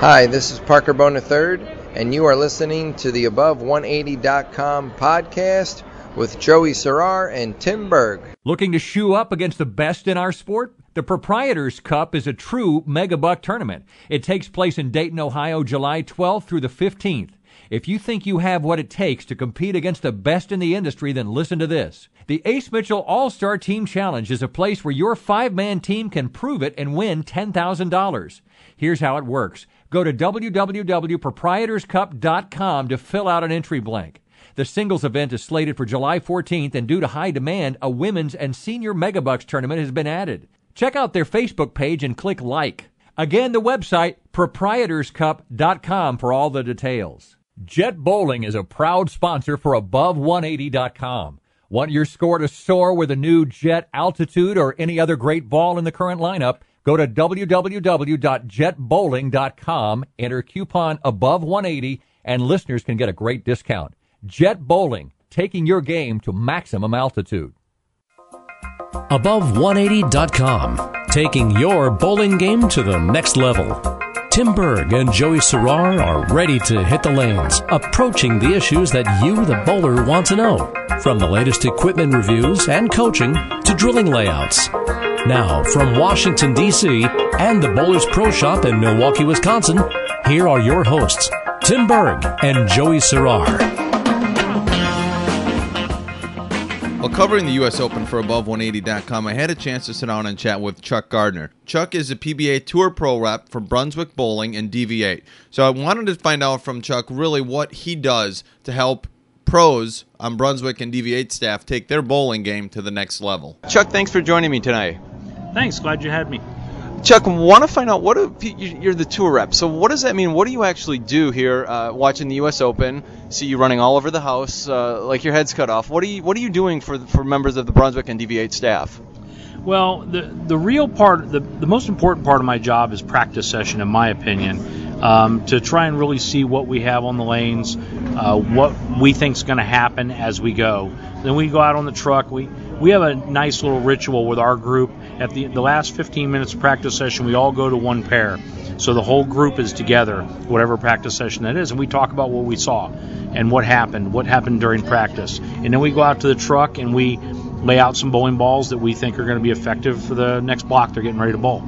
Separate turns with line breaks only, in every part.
Hi, this is Parker Bohn III, and you are listening to the Above180.com podcast with Joey Serrar and Tim Berg.
Looking to shoe up against the best in our sport? The Proprietors Cup is a true megabuck tournament. It takes place in Dayton, Ohio, July 12th through the 15th. If you think you have what it takes to compete against the best in the industry, then listen to this. The Ace Mitchell All Star Team Challenge is a place where your five man team can prove it and win $10,000. Here's how it works. Go to www.proprietorscup.com to fill out an entry blank. The singles event is slated for July 14th, and due to high demand, a women's and senior megabucks tournament has been added. Check out their Facebook page and click like. Again, the website proprietorscup.com for all the details. Jet Bowling is a proud sponsor for Above180.com. Want your score to soar with a new Jet Altitude or any other great ball in the current lineup? Go to www.jetbowling.com, enter coupon above 180, and listeners can get a great discount. Jet Bowling, taking your game to maximum altitude.
Above180.com, taking your bowling game to the next level. Tim Berg and Joey Serrar are ready to hit the lanes, approaching the issues that you, the bowler, want to know. From the latest equipment reviews and coaching to drilling layouts. Now, from Washington, D.C. and the Bowlers Pro Shop in Milwaukee, Wisconsin, here are your hosts, Tim Berg and Joey Serrar.
While covering the U.S. Open for Above180.com, I had a chance to sit down and chat with Chuck Gardner. Chuck is a PBA Tour Pro rep for Brunswick Bowling and DV8. So I wanted to find out from Chuck really what he does to help pros on Brunswick and DV8 staff take their bowling game to the next level.
Chuck, thanks for joining me tonight.
Thanks, glad you had me.
Chuck, want to find out what you're the tour rep. So what does that mean? What do you actually do here, uh, watching the U.S. Open? See you running all over the house, uh, like your head's cut off. What are you What are you doing for for members of the Brunswick and DV8 staff?
Well, the the real part, the the most important part of my job is practice session, in my opinion, um, to try and really see what we have on the lanes, uh, what we think is going to happen as we go. Then we go out on the truck. We we have a nice little ritual with our group. At the, the last 15 minutes of practice session, we all go to one pair. So the whole group is together, whatever practice session that is, and we talk about what we saw and what happened, what happened during practice. And then we go out to the truck and we lay out some bowling balls that we think are going to be effective for the next block they're getting ready to bowl.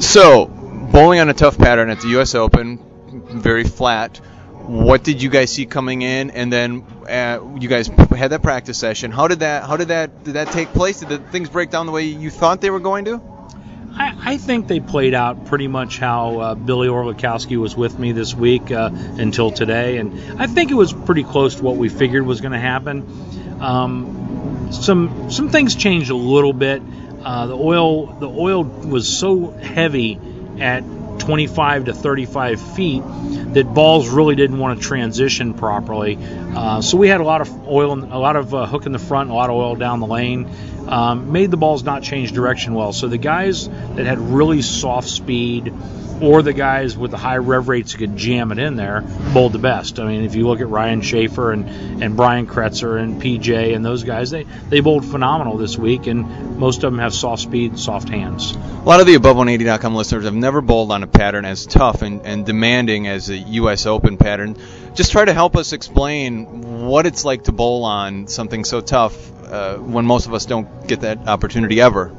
So, bowling on a tough pattern at the U.S. Open, very flat what did you guys see coming in? And then uh, you guys had that practice session. How did that how did that did that take place? Did the things break down the way you thought they were going to?
I, I think they played out pretty much how uh, Billy Orlikowski was with me this week uh, until today, and I think it was pretty close to what we figured was going to happen. Um, some some things changed a little bit. Uh, the oil the oil was so heavy at 25 to 35 feet that balls really didn't want to transition properly. Uh, so we had a lot of oil, a lot of uh, hook in the front, a lot of oil down the lane. Um, made the balls not change direction well. So the guys that had really soft speed, or the guys with the high rev rates who could jam it in there bowled the best. I mean, if you look at Ryan Shafer and, and Brian Kretzer and PJ and those guys, they, they bowled phenomenal this week, and most of them have soft speed, soft hands.
A lot of the above180.com listeners have never bowled on a pattern as tough and, and demanding as a U.S. Open pattern. Just try to help us explain what it's like to bowl on something so tough uh, when most of us don't get that opportunity ever.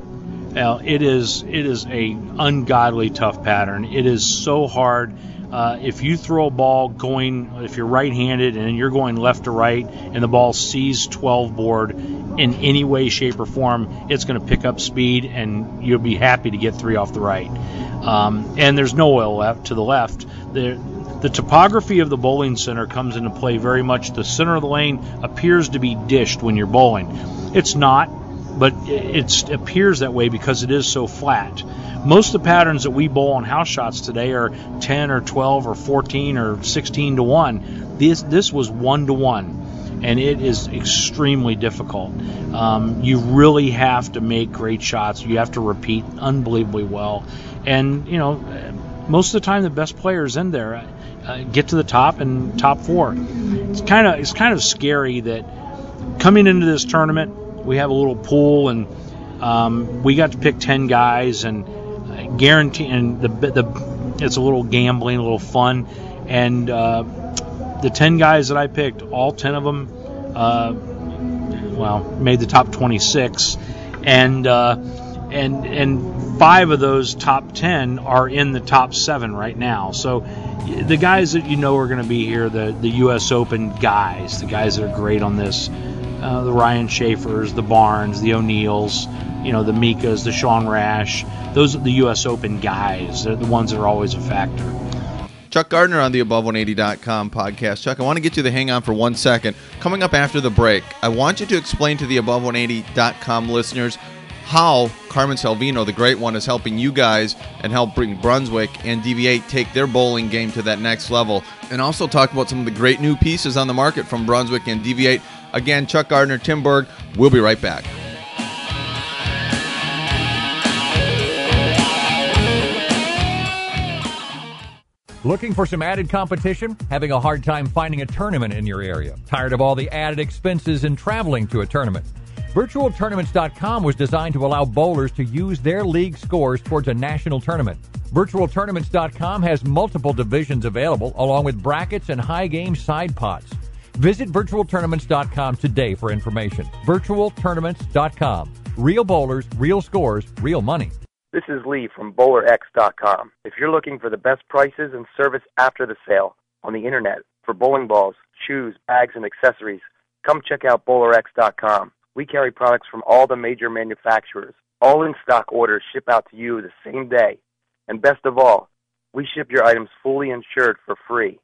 Well, it is it is a ungodly tough pattern. It is so hard. Uh, if you throw a ball going, if you're right-handed and you're going left to right, and the ball sees 12 board in any way, shape, or form, it's going to pick up speed, and you'll be happy to get three off the right. Um, and there's no oil left to the left. The, the topography of the bowling center comes into play very much. The center of the lane appears to be dished when you're bowling. It's not but it appears that way because it is so flat. Most of the patterns that we bowl on house shots today are 10 or 12 or 14 or 16 to 1. This this was 1 to 1 and it is extremely difficult. Um, you really have to make great shots. You have to repeat unbelievably well, and you know, most of the time the best players in there uh, get to the top and top four. It's kind of it's kind of scary that coming into this tournament, we have a little pool, and um, we got to pick ten guys, and guarantee and the the it's a little gambling, a little fun, and uh, the ten guys that I picked, all ten of them, uh, well, made the top 26, and uh, and and five of those top 10 are in the top seven right now. So the guys that you know are going to be here, the the U.S. Open guys, the guys that are great on this, uh, the Ryan Shafers, the Barnes, the O'Neills, you know, the Mikas, the Sean Rash. Those are the U.S. Open guys. They're the ones that are always a factor.
Chuck Gardner on the Above180.com podcast. Chuck, I want to get you to hang on for one second. Coming up after the break, I want you to explain to the Above180.com listeners how Carmen Salvino, the great one, is helping you guys and help bring Brunswick and DV8 take their bowling game to that next level. And also talk about some of the great new pieces on the market from Brunswick and DV8. Again, Chuck Gardner, Tim Berg. We'll be right back.
Looking for some added competition? Having a hard time finding a tournament in your area? Tired of all the added expenses and traveling to a tournament? VirtualTournaments.com was designed to allow bowlers to use their league scores towards a national tournament. VirtualTournaments.com has multiple divisions available, along with brackets and high game side pots. Visit VirtualTournaments.com today for information. VirtualTournaments.com. Real bowlers, real scores, real money.
This is Lee from BowlerX.com. If you're looking for the best prices and service after the sale on the internet for bowling balls, shoes, bags, and accessories, come check out BowlerX.com. We carry products from all the major manufacturers. All in stock orders ship out to you the same day. And best of all, we ship your items fully insured for free.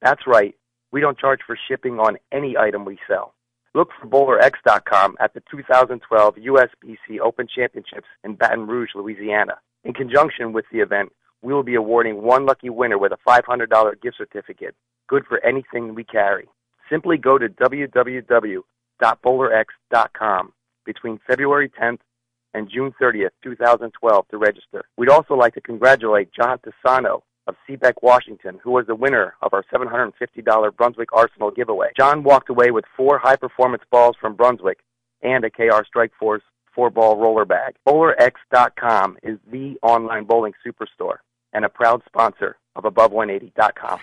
That's right, we don't charge for shipping on any item we sell. Look for BowlerX.com at the 2012 USBC Open Championships in Baton Rouge, Louisiana. In conjunction with the event, we will be awarding one lucky winner with a $500 gift certificate, good for anything we carry. Simply go to www.bowlerx.com between February 10th and June 30th, 2012 to register. We'd also like to congratulate John Tisano of Seabeck, Washington, who was the winner of our $750 Brunswick Arsenal giveaway. John walked away with four high performance balls from Brunswick and a KR Strike Force four ball roller bag. BowlerX.com is the online bowling superstore and a proud sponsor of Above180.com.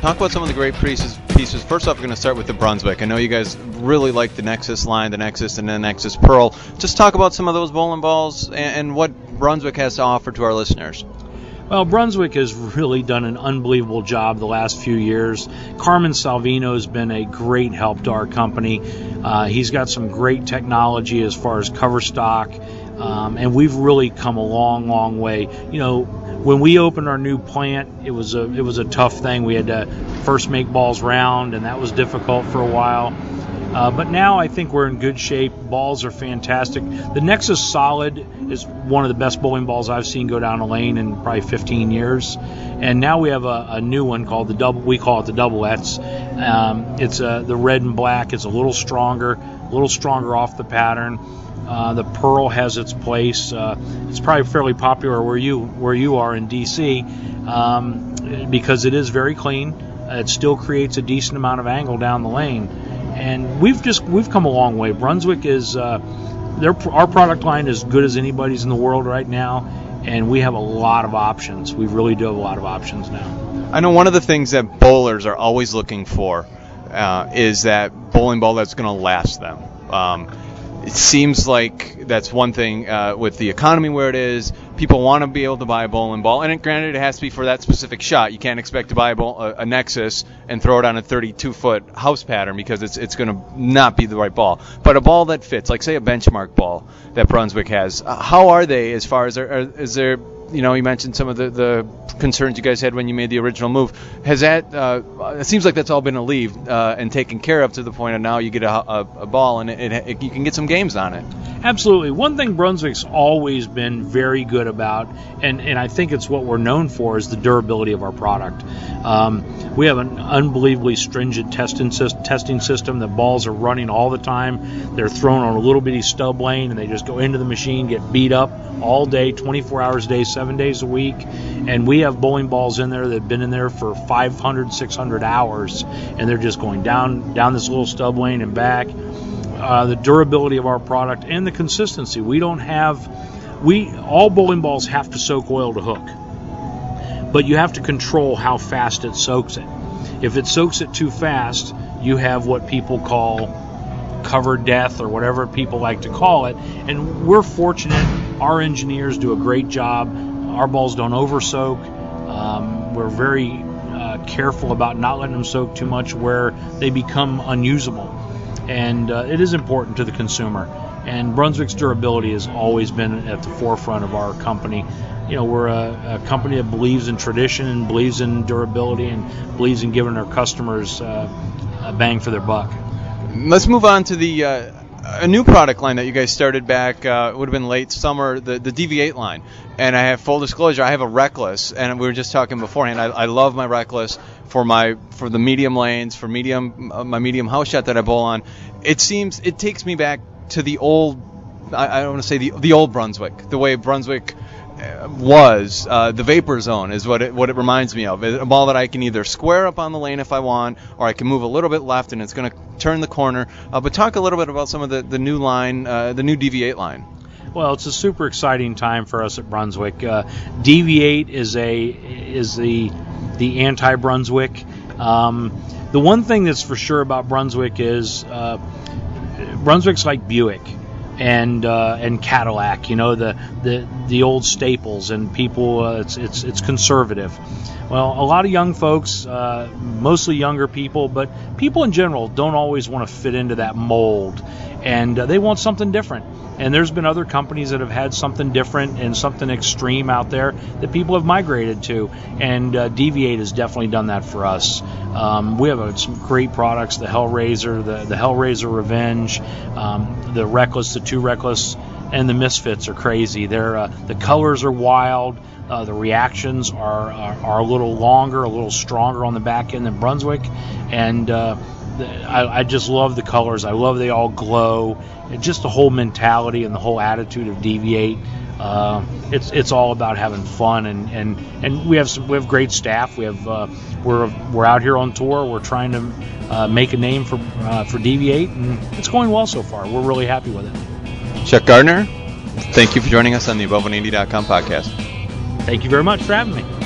Talk about some of the great pieces. Pieces. First off, we're going to start with the Brunswick. I know you guys really like the Nexus line, the Nexus, and the Nexus Pearl. Just talk about some of those bowling balls and, and what Brunswick has to offer to our listeners.
Well, Brunswick has really done an unbelievable job the last few years. Carmen Salvino has been a great help to our company. Uh, he's got some great technology as far as cover stock, um, and we've really come a long, long way. You know, when we opened our new plant, it was a it was a tough thing. We had to first make balls round, and that was difficult for a while. Uh, but now I think we're in good shape. Balls are fantastic. The Nexus Solid is one of the best bowling balls I've seen go down a lane in probably 15 years. And now we have a, a new one called the double. We call it the Double X. Um, it's uh, the red and black. It's a little stronger, a little stronger off the pattern. Uh, the Pearl has its place. Uh, it's probably fairly popular where you where you are in DC um, because it is very clean. It still creates a decent amount of angle down the lane and we've just we've come a long way. Brunswick is uh, their our product line is good as anybody's in the world right now, and we have a lot of options. We really do have a lot of options now.
I know one of the things that bowlers are always looking for uh, is that bowling ball that's going to last them. Um, it seems like that's one thing uh, with the economy where it is. People want to be able to buy a bowling ball, and it, granted, it has to be for that specific shot. You can't expect to buy a, bowl, a, a Nexus and throw it on a 32 foot house pattern because it's it's going to not be the right ball. But a ball that fits, like say a benchmark ball that Brunswick has, uh, how are they as far as are, is there you know, you mentioned some of the, the concerns you guys had when you made the original move. Has that? Uh, it seems like that's all been alleviated uh, and taken care of to the point of now you get a, a, a ball and it, it, it, you can get some games on it.
Absolutely. One thing Brunswick's always been very good about, and, and I think it's what we're known for, is the durability of our product. Um, we have an unbelievably stringent testing, testing system. The balls are running all the time. They're thrown on a little bitty stub lane and they just go into the machine, get beat up all day, 24 hours a day, seven days a week. And we have bowling balls in there that have been in there for 500, 600 hours, and they're just going down down this little stub lane and back. Uh, the durability of our product and the consistency. We don't have we all bowling balls have to soak oil to hook, but you have to control how fast it soaks it. If it soaks it too fast, you have what people call cover death or whatever people like to call it. And we're fortunate. Our engineers do a great job. Our balls don't over soak. Um, we're very uh, careful about not letting them soak too much where they become unusable. And uh, it is important to the consumer. And Brunswick's durability has always been at the forefront of our company. You know, we're a, a company that believes in tradition and believes in durability and believes in giving our customers uh, a bang for their buck.
Let's move on to the uh, a new product line that you guys started back. Uh, would have been late summer, the the DV8 line. And I have full disclosure, I have a Reckless, and we were just talking beforehand. I, I love my Reckless for my for the medium lanes, for medium uh, my medium house shot that I bowl on. It seems it takes me back to the old. I, I don't want to say the the old Brunswick, the way Brunswick was uh, the vapor zone is what it what it reminds me of. A ball that I can either square up on the lane if I want, or I can move a little bit left and it's going to turn the corner. Uh, but talk a little bit about some of the the new line, uh, the new DV8 line.
Well, it's a super exciting time for us at Brunswick. Uh, DV8 is a is the the anti-Brunswick. Um, the one thing that's for sure about Brunswick is uh, Brunswick's like Buick and uh, and Cadillac. You know the the the old staples, and people. Uh, it's it's it's conservative. Well, a lot of young folks, uh, mostly younger people, but people in general don't always want to fit into that mold, and uh, they want something different. And there's been other companies that have had something different and something extreme out there that people have migrated to. And uh, DV8 has definitely done that for us. Um, we have uh, some great products the Hellraiser, the, the Hellraiser Revenge, um, the Reckless, the Two Reckless, and the Misfits are crazy. They're, uh, the colors are wild. Uh, the reactions are, are, are a little longer, a little stronger on the back end than Brunswick, and uh, I, I, just love the colors. I love they all glow. And just the whole mentality and the whole attitude of DV8. Uh, it's it's all about having fun and, and, and we have some we have great staff. We have uh, we're we're out here on tour. We're trying to uh, make a name for uh, for DV8 and it's going well so far. We're really happy with it.
Chuck Gardner, thank you for joining us on the Above180.com podcast.
Thank you very much for having me.